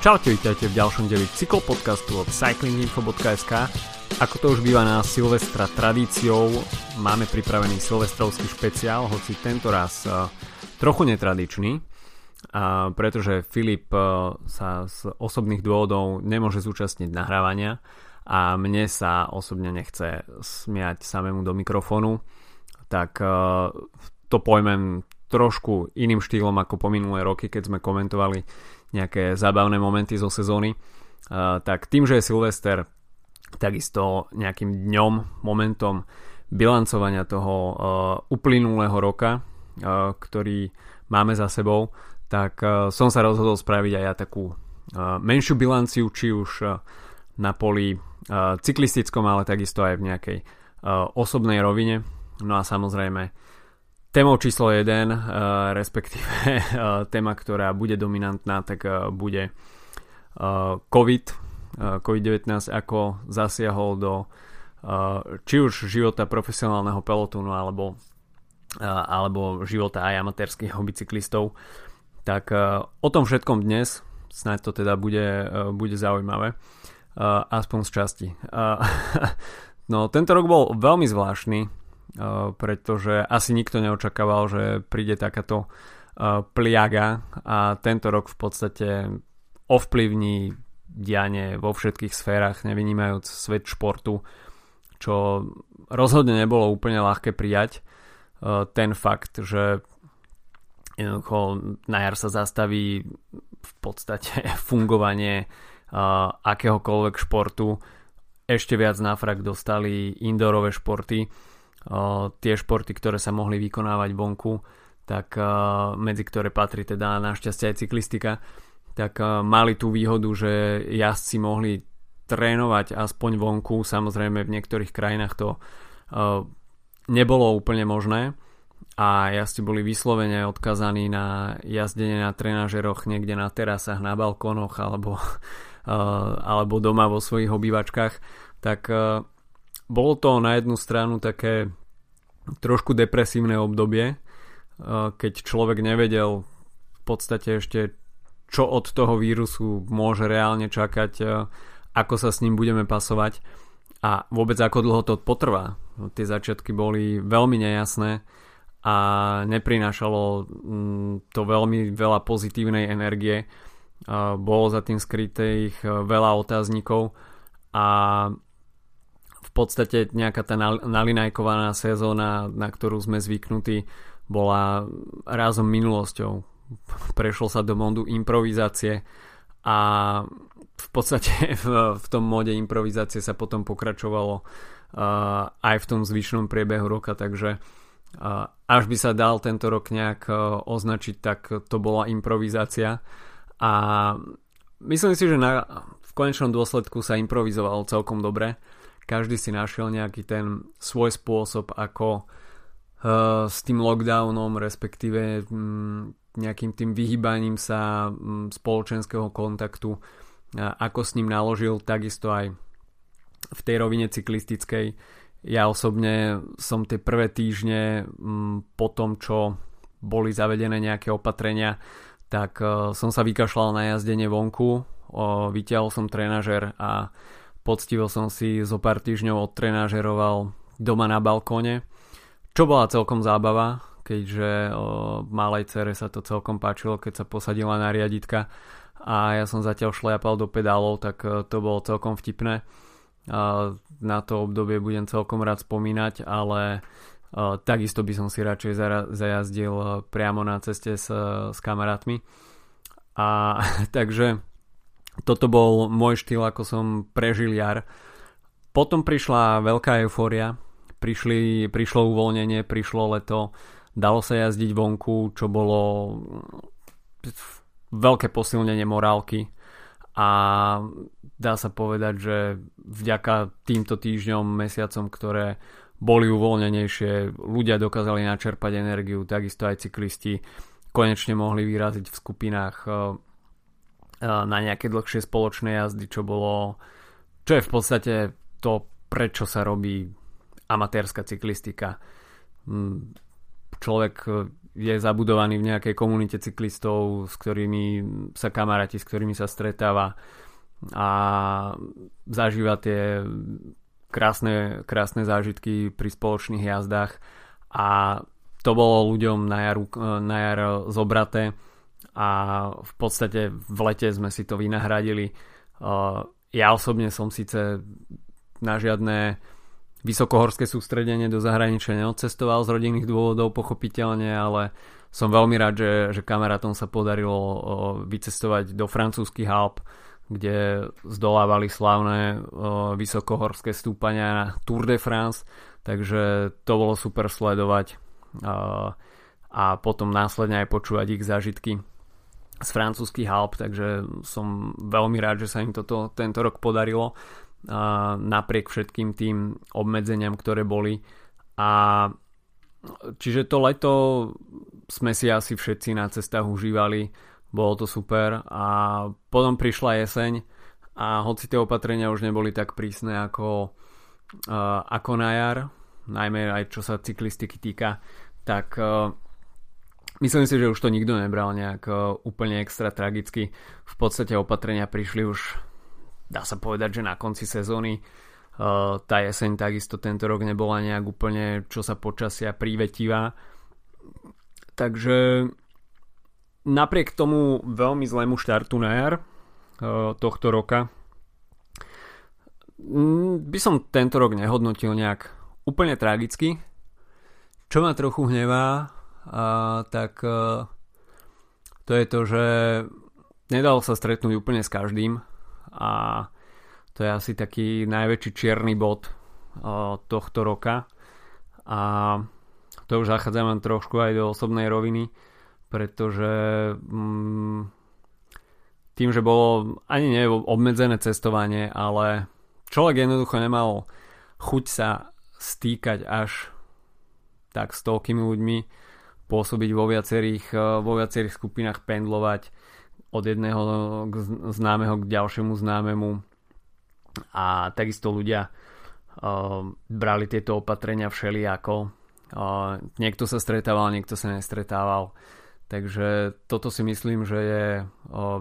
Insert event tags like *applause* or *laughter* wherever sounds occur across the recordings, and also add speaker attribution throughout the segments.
Speaker 1: Čaute, vítajte v ďalšom deli cyklopodcastu od cyclinginfo.sk. Ako to už býva na Silvestra tradíciou, máme pripravený silvestrovský špeciál, hoci tento raz uh, trochu netradičný, pretože Filip uh, sa z osobných dôvodov nemôže zúčastniť nahrávania a mne sa osobne nechce smiať samému do mikrofónu, tak to pojmem trošku iným štýlom ako po minulé roky, keď sme komentovali nejaké zábavné momenty zo sezóny. Tak tým, že je Silvester, takisto nejakým dňom, momentom bilancovania toho uh, uplynulého roka, uh, ktorý máme za sebou, tak uh, som sa rozhodol spraviť aj ja takú menšiu bilanciu, či už na poli cyklistickom, ale takisto aj v nejakej osobnej rovine. No a samozrejme Témou číslo 1, uh, eh, respektíve uh, *laughs* téma, ktorá bude dominantná, tak uh, bude COVID, uh, COVID-19, ako zasiahol do či už života profesionálneho pelotónu alebo, alebo života aj amatérských bicyklistov. Tak o tom všetkom dnes, snáď to teda bude, bude zaujímavé, aspoň z časti. *laughs* No, tento rok bol veľmi zvláštny, pretože asi nikto neočakával, že príde takáto pliaga a tento rok v podstate ovplyvní dianie vo všetkých sférach, nevynímajúc svet športu, čo rozhodne nebolo úplne ľahké prijať. Ten fakt, že jednoducho na jar sa zastaví v podstate *laughs* fungovanie akéhokoľvek športu. Ešte viac na frak dostali indoorové športy, tie športy, ktoré sa mohli vykonávať vonku, tak medzi ktoré patrí teda našťastie aj cyklistika, tak mali tú výhodu, že jazdci mohli trénovať aspoň vonku, samozrejme v niektorých krajinách to nebolo úplne možné. A jazdci boli vyslovene odkazaní na jazdenie na trenažeroch niekde na terasách, na balkónoch alebo, alebo doma vo svojich obývačkách, tak bolo to na jednu stranu také trošku depresívne obdobie, uh, keď človek nevedel v podstate ešte čo od toho vírusu môže reálne čakať, uh, ako sa s ním budeme pasovať a vôbec ako dlho to potrvá. Tie začiatky boli veľmi nejasné a neprinášalo mm, to veľmi veľa pozitívnej energie. Uh, bolo za tým skryté ich veľa otáznikov a podstate nejaká tá nalinajkovaná sezóna, na ktorú sme zvyknutí, bola rázom minulosťou. Prešlo sa do modu improvizácie a v podstate *laughs* v, v tom móde improvizácie sa potom pokračovalo uh, aj v tom zvyšnom priebehu roka, takže uh, až by sa dal tento rok nejak uh, označiť, tak to bola improvizácia a myslím si, že na, v konečnom dôsledku sa improvizovalo celkom dobre každý si našiel nejaký ten svoj spôsob, ako uh, s tým lockdownom, respektíve um, nejakým tým vyhýbaním sa um, spoločenského kontaktu, uh, ako s ním naložil, takisto aj v tej rovine cyklistickej. Ja osobne som tie prvé týždne um, po tom, čo boli zavedené nejaké opatrenia, tak uh, som sa vykašľal na jazdenie vonku, vytiahol som trenažer a Poctivo som si zo pár týždňov odtrenážeroval doma na balkóne, čo bola celkom zábava, keďže o, malej cere sa to celkom páčilo, keď sa posadila na riaditka a ja som zatiaľ šliapal do pedálov, tak o, to bolo celkom vtipné. A na to obdobie budem celkom rád spomínať, ale o, takisto by som si radšej zajazdil priamo na ceste s, s kamarátmi. A *laughs* takže toto bol môj štýl, ako som prežil jar. Potom prišla veľká eufória, prišli, prišlo uvoľnenie, prišlo leto, dalo sa jazdiť vonku, čo bolo veľké posilnenie morálky a dá sa povedať, že vďaka týmto týždňom, mesiacom, ktoré boli uvoľnenejšie, ľudia dokázali načerpať energiu, takisto aj cyklisti konečne mohli vyraziť v skupinách na nejaké dlhšie spoločné jazdy, čo bolo, čo je v podstate to, prečo sa robí amatérska cyklistika. Mm, človek e, je zabudovaný v nejakej komunite cyklistov, s ktorými sa kamaráti, s ktorými sa stretáva a zažíva tie krásne, krásne zážitky pri spoločných jazdách a to bolo ľuďom na jar, na jar zobraté a v podstate v lete sme si to vynahradili. Ja osobne som síce na žiadne vysokohorské sústredenie do zahraničia neodcestoval z rodinných dôvodov pochopiteľne, ale som veľmi rád, že, že kamarátom sa podarilo vycestovať do francúzskych Alp, kde zdolávali slávne vysokohorské stúpania na Tour de France, takže to bolo super sledovať a potom následne aj počúvať ich zážitky z francúzskych Alp, takže som veľmi rád, že sa im toto tento rok podarilo napriek všetkým tým obmedzeniam, ktoré boli. A čiže to leto sme si asi všetci na cestách užívali, bolo to super a potom prišla jeseň a hoci tie opatrenia už neboli tak prísne ako, ako na jar, najmä aj čo sa cyklistiky týka, tak myslím si, že už to nikto nebral nejak uh, úplne extra tragicky. V podstate opatrenia prišli už dá sa povedať, že na konci sezóny uh, tá jeseň takisto tento rok nebola nejak úplne, čo sa počasia prívetivá. Takže napriek tomu veľmi zlému štartu na jar uh, tohto roka by som tento rok nehodnotil nejak úplne tragicky. Čo ma trochu hnevá, uh, tak uh, to je to, že nedalo sa stretnúť úplne s každým a to je asi taký najväčší čierny bod tohto roka. A to už zachádzame trošku aj do osobnej roviny, pretože mm, tým, že bolo ani nie obmedzené cestovanie, ale človek jednoducho nemal chuť sa stýkať až tak s toľkými ľuďmi, pôsobiť vo viacerých, vo viacerých skupinách, pendlovať, od jedného známeho k ďalšiemu známemu a takisto ľudia uh, brali tieto opatrenia všelijako. Uh, niekto sa stretával, niekto sa nestretával. Takže toto si myslím, že je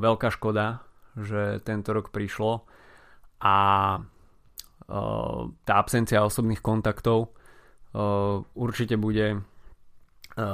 Speaker 1: veľká škoda, že tento rok prišlo a tá absencia osobných kontaktov určite bude,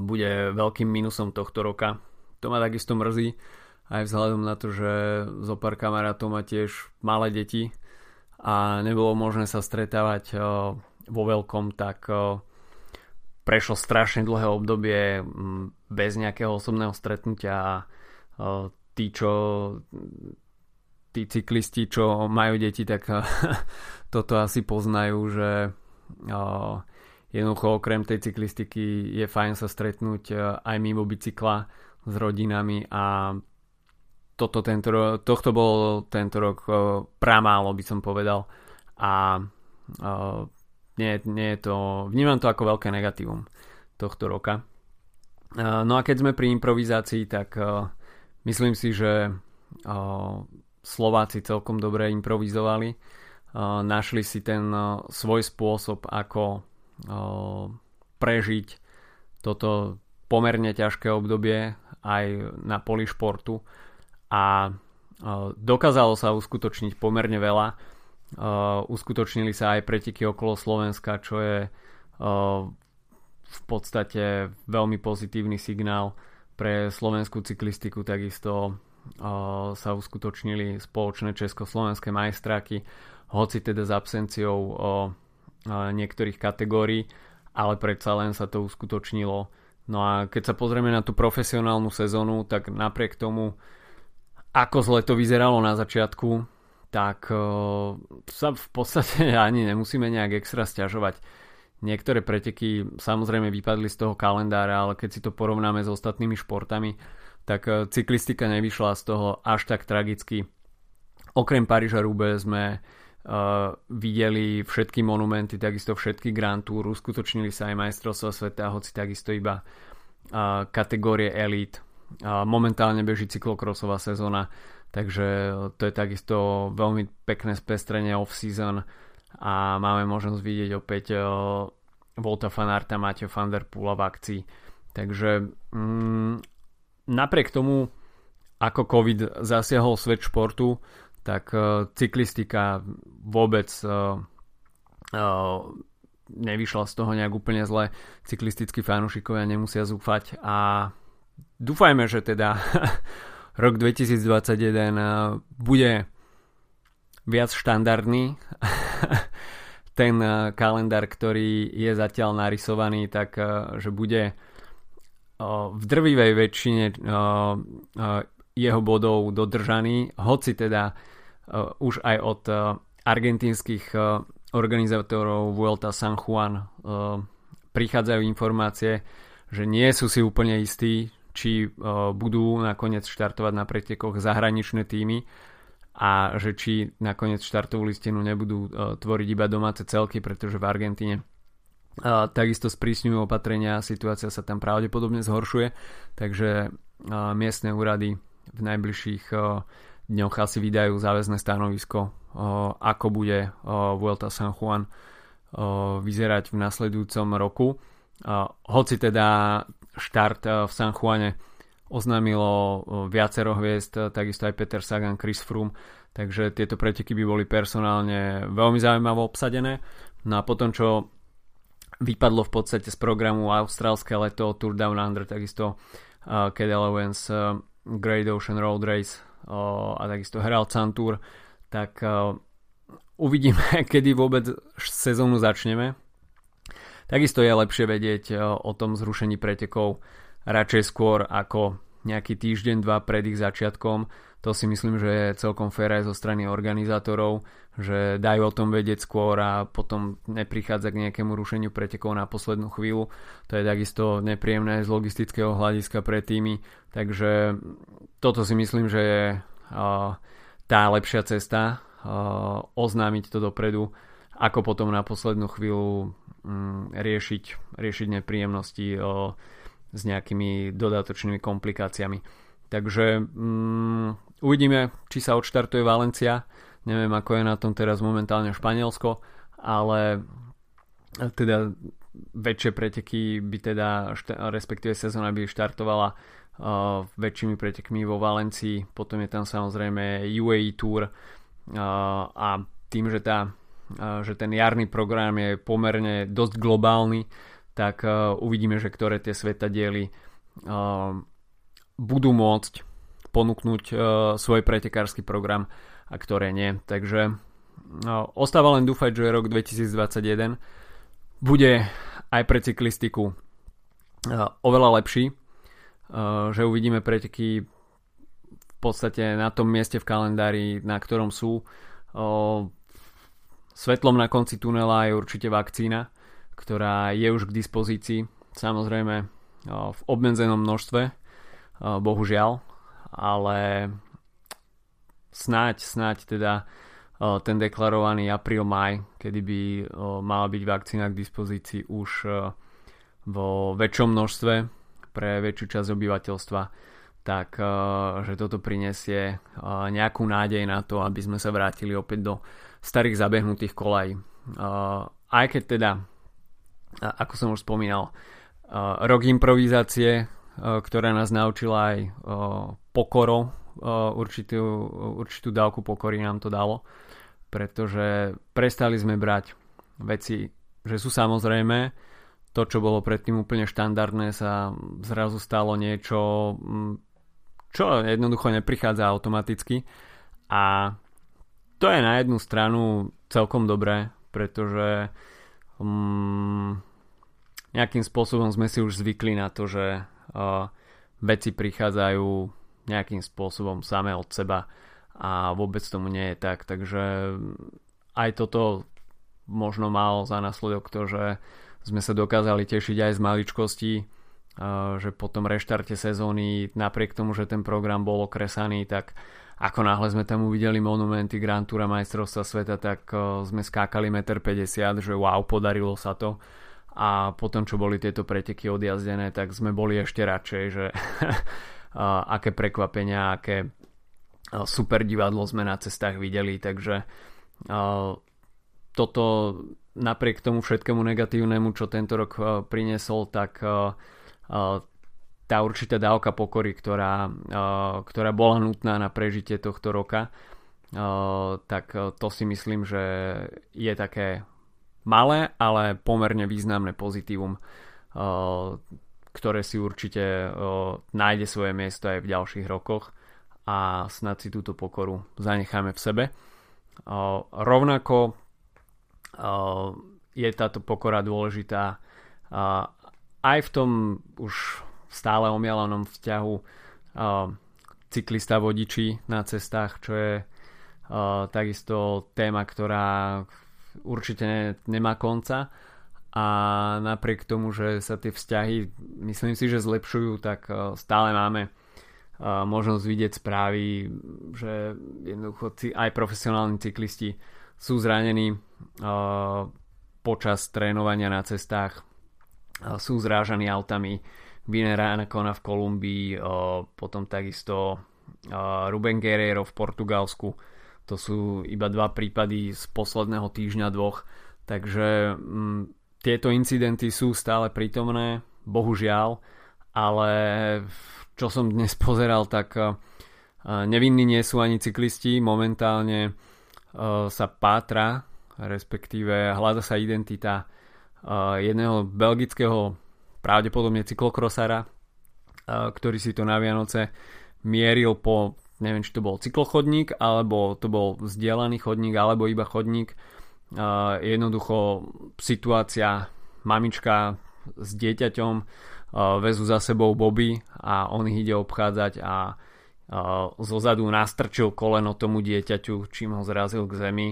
Speaker 1: bude veľkým minusom tohto roka. To ma takisto mrzí, aj vzhľadom na to, že zo pár kamarátov má tiež malé deti a nebolo možné sa stretávať vo veľkom, tak prešlo strašne dlhé obdobie bez nejakého osobného stretnutia a tí, čo tí cyklisti, čo majú deti, tak *laughs* toto asi poznajú, že jednoducho okrem tej cyklistiky je fajn sa stretnúť aj mimo bicykla s rodinami a toto tento, tohto bol tento rok uh, pramálo by som povedal a uh, nie, nie je to, vnímam to ako veľké negatívum tohto roka. No a keď sme pri improvizácii, tak myslím si, že Slováci celkom dobre improvizovali. Našli si ten svoj spôsob, ako prežiť toto pomerne ťažké obdobie aj na poli športu a dokázalo sa uskutočniť pomerne veľa. Uskutočnili sa aj preteky okolo Slovenska, čo je v podstate veľmi pozitívny signál pre slovenskú cyklistiku. Takisto sa uskutočnili spoločné československé majstráky, hoci teda s absenciou niektorých kategórií, ale predsa len sa to uskutočnilo. No a keď sa pozrieme na tú profesionálnu sezónu, tak napriek tomu ako zle to vyzeralo na začiatku, tak uh, sa v podstate *laughs* ani nemusíme nejak extra stiažovať. Niektoré preteky samozrejme vypadli z toho kalendára, ale keď si to porovnáme s ostatnými športami, tak uh, cyklistika nevyšla z toho až tak tragicky. Okrem Paríža Rube sme uh, videli všetky monumenty, takisto všetky Grand Tour, uskutočnili sa aj majstrovstvá sveta, hoci takisto iba uh, kategórie Elite Momentálne beží cyklokrosová sezóna, takže to je takisto veľmi pekné spestrenie off-season a máme možnosť vidieť opäť Volta Fanarta, Maťo van der Poola v akcii. Takže mm, napriek tomu, ako COVID zasiahol svet športu, tak uh, cyklistika vôbec uh, uh, nevyšla z toho nejak úplne zle. Cyklistickí fanúšikovia nemusia zúfať a dúfajme, že teda *laughs* rok 2021 bude viac štandardný. *laughs* Ten kalendár, ktorý je zatiaľ narysovaný, tak že bude v drvivej väčšine jeho bodov dodržaný, hoci teda už aj od argentínskych organizátorov Vuelta San Juan prichádzajú informácie, že nie sú si úplne istí, či budú nakoniec štartovať na pretekoch zahraničné týmy a že či nakoniec štartovú listinu nebudú tvoriť iba domáce celky, pretože v Argentíne takisto sprísňujú opatrenia, situácia sa tam pravdepodobne zhoršuje, takže miestne úrady v najbližších dňoch asi vydajú záväzné stanovisko, ako bude Vuelta San Juan vyzerať v nasledujúcom roku. Hoci teda štart v San Juane oznámilo viacero hviezd, takisto aj Peter Sagan, Chris Froome, takže tieto preteky by boli personálne veľmi zaujímavo obsadené. No a potom, čo vypadlo v podstate z programu austrálske leto Tour Down Under, takisto uh, Cadel Owens, uh, Great Ocean Road Race a takisto Herald Sun Tour, tak uvidíme, *laughs* kedy vôbec sezónu začneme. Takisto je lepšie vedieť o tom zrušení pretekov radšej skôr ako nejaký týždeň, dva pred ich začiatkom. To si myslím, že je celkom fér aj zo strany organizátorov, že dajú o tom vedieť skôr a potom neprichádza k nejakému rušeniu pretekov na poslednú chvíľu. To je takisto nepríjemné z logistického hľadiska pre týmy, takže toto si myslím, že je tá lepšia cesta oznámiť to dopredu, ako potom na poslednú chvíľu mm, riešiť, riešiť nepríjemnosti s nejakými dodatočnými komplikáciami. Takže mm, uvidíme, či sa odštartuje Valencia. Neviem, ako je na tom teraz momentálne Španielsko, ale teda väčšie preteky by teda, respektíve sezóna by štartovala uh, väčšími pretekmi vo Valencii, potom je tam samozrejme UAE Tour uh, a tým, že, tá, uh, že ten jarný program je pomerne dosť globálny, tak uh, uvidíme, že ktoré tie diely uh, budú môcť ponúknuť uh, svoj pretekársky program a ktoré nie. Takže ostáva len dúfať, že rok 2021 bude aj pre cyklistiku oveľa lepší, že uvidíme preteky v podstate na tom mieste v kalendári, na ktorom sú. Svetlom na konci tunela je určite vakcína, ktorá je už k dispozícii, samozrejme v obmedzenom množstve, bohužiaľ, ale snáď, snáď teda ten deklarovaný apríl-maj, kedy by mala byť vakcína k dispozícii už vo väčšom množstve pre väčšiu časť obyvateľstva, tak že toto prinesie nejakú nádej na to, aby sme sa vrátili opäť do starých zabehnutých kolají. Aj keď teda ako som už spomínal, rok improvizácie, ktorá nás naučila aj pokorou, určitú, určitú dávku pokory nám to dalo, pretože prestali sme brať veci, že sú samozrejme, to, čo bolo predtým úplne štandardné, sa zrazu stalo niečo, čo jednoducho neprichádza automaticky. A to je na jednu stranu celkom dobré, pretože um, nejakým spôsobom sme si už zvykli na to, že uh, veci prichádzajú nejakým spôsobom samé od seba a vôbec tomu nie je tak. Takže aj toto možno malo za následok to, že sme sa dokázali tešiť aj z maličkosti, uh, že po tom reštarte sezóny, napriek tomu, že ten program bol okresaný, tak ako náhle sme tam uvideli monumenty Grand Tour majstrovstva sveta, tak uh, sme skákali 1,50 m, že wow, podarilo sa to. A potom, čo boli tieto preteky odjazdené, tak sme boli ešte radšej, že uh, *laughs* aké prekvapenia, aké uh, super divadlo sme na cestách videli, takže toto napriek tomu všetkému negatívnemu, čo tento rok priniesol, tak tá určitá dávka pokory, ktorá, ktorá bola nutná na prežitie tohto roka, tak to si myslím, že je také malé, ale pomerne významné pozitívum, ktoré si určite nájde svoje miesto aj v ďalších rokoch a snad si túto pokoru zanecháme v sebe. Rovnako je táto pokora dôležitá aj v tom už stále omielanom vzťahu cyklista vodiči na cestách, čo je takisto téma, ktorá určite nemá konca. A napriek tomu, že sa tie vzťahy myslím si, že zlepšujú, tak stále máme možnosť vidieť správy, že jednoducho aj profesionálni cyklisti sú zranení počas trénovania na cestách, sú zrážaní autami, Viner Anacona v Kolumbii, potom takisto Ruben Guerrero v Portugalsku. To sú iba dva prípady z posledného týždňa dvoch. Takže m, mm, tieto incidenty sú stále prítomné, bohužiaľ, ale čo som dnes *laughs* pozeral, tak nevinní nie sú ani cyklisti. Momentálne sa pátra, respektíve hľada sa identita jedného belgického pravdepodobne cyklokrosára, ktorý si to na Vianoce mieril po, neviem či to bol cyklochodník, alebo to bol vzdielaný chodník, alebo iba chodník. Jednoducho situácia, mamička s dieťaťom vezú za sebou Bobby a on ich ide obchádzať a zozadu nastrčil koleno tomu dieťaťu, čím ho zrazil k zemi.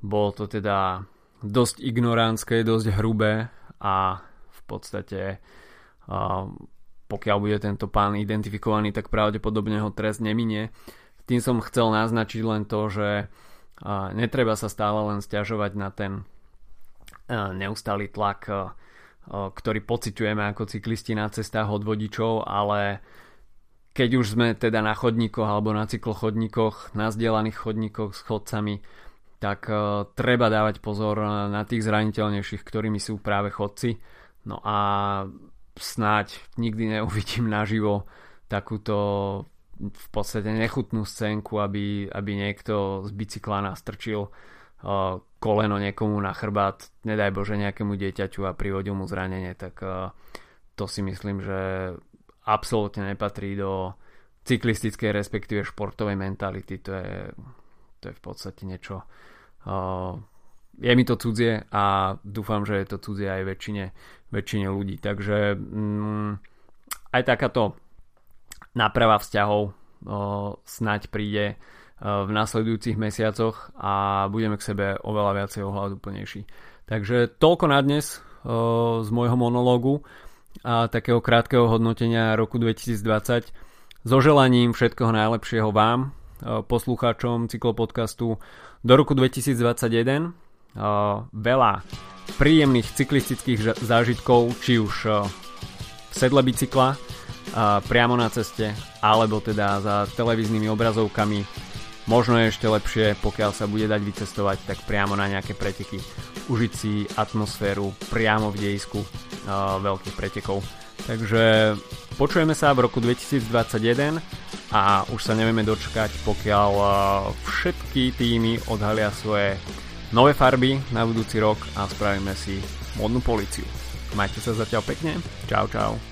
Speaker 1: Bolo to teda dosť ignoránske, dosť hrubé a podstate pokiaľ bude tento pán identifikovaný, tak pravdepodobne ho trest neminie. Tým som chcel naznačiť len to, že netreba sa stále len stiažovať na ten neustály tlak, ktorý pociťujeme ako cyklisti na cestách od vodičov, ale keď už sme teda na chodníkoch alebo na cyklochodníkoch, na zdieľaných chodníkoch s chodcami, tak treba dávať pozor na tých zraniteľnejších, ktorými sú práve chodci No a snáď nikdy neuvidím naživo takúto v podstate nechutnú scénku, aby, aby niekto z bicykla nastrčil uh, koleno niekomu na chrbát, nedaj Bože nejakému dieťaťu a privodil mu zranenie, tak uh, to si myslím, že absolútne nepatrí do cyklistickej respektíve športovej mentality. To je, to je v podstate niečo uh, je mi to cudzie a dúfam, že je to cudzie aj väčšine, väčšine ľudí. Takže mm, aj takáto náprava vzťahov o, snať príde o, v nasledujúcich mesiacoch a budeme k sebe oveľa viacej ohľaduplnejší. Takže toľko na dnes o, z môjho monológu a takého krátkeho hodnotenia roku 2020 so želaním všetkoho najlepšieho vám, poslucháčom cyklopodcastu do roku 2021 veľa príjemných cyklistických zážitkov, či už v sedle bicykla, priamo na ceste, alebo teda za televíznymi obrazovkami. Možno je ešte lepšie, pokiaľ sa bude dať vycestovať, tak priamo na nejaké preteky. Užiť si atmosféru priamo v dejisku veľkých pretekov. Takže počujeme sa v roku 2021 a už sa nevieme dočkať, pokiaľ všetky týmy odhalia svoje nové farby na budúci rok a spravíme si modnú policiu. Majte sa zatiaľ pekne. Čau, čau.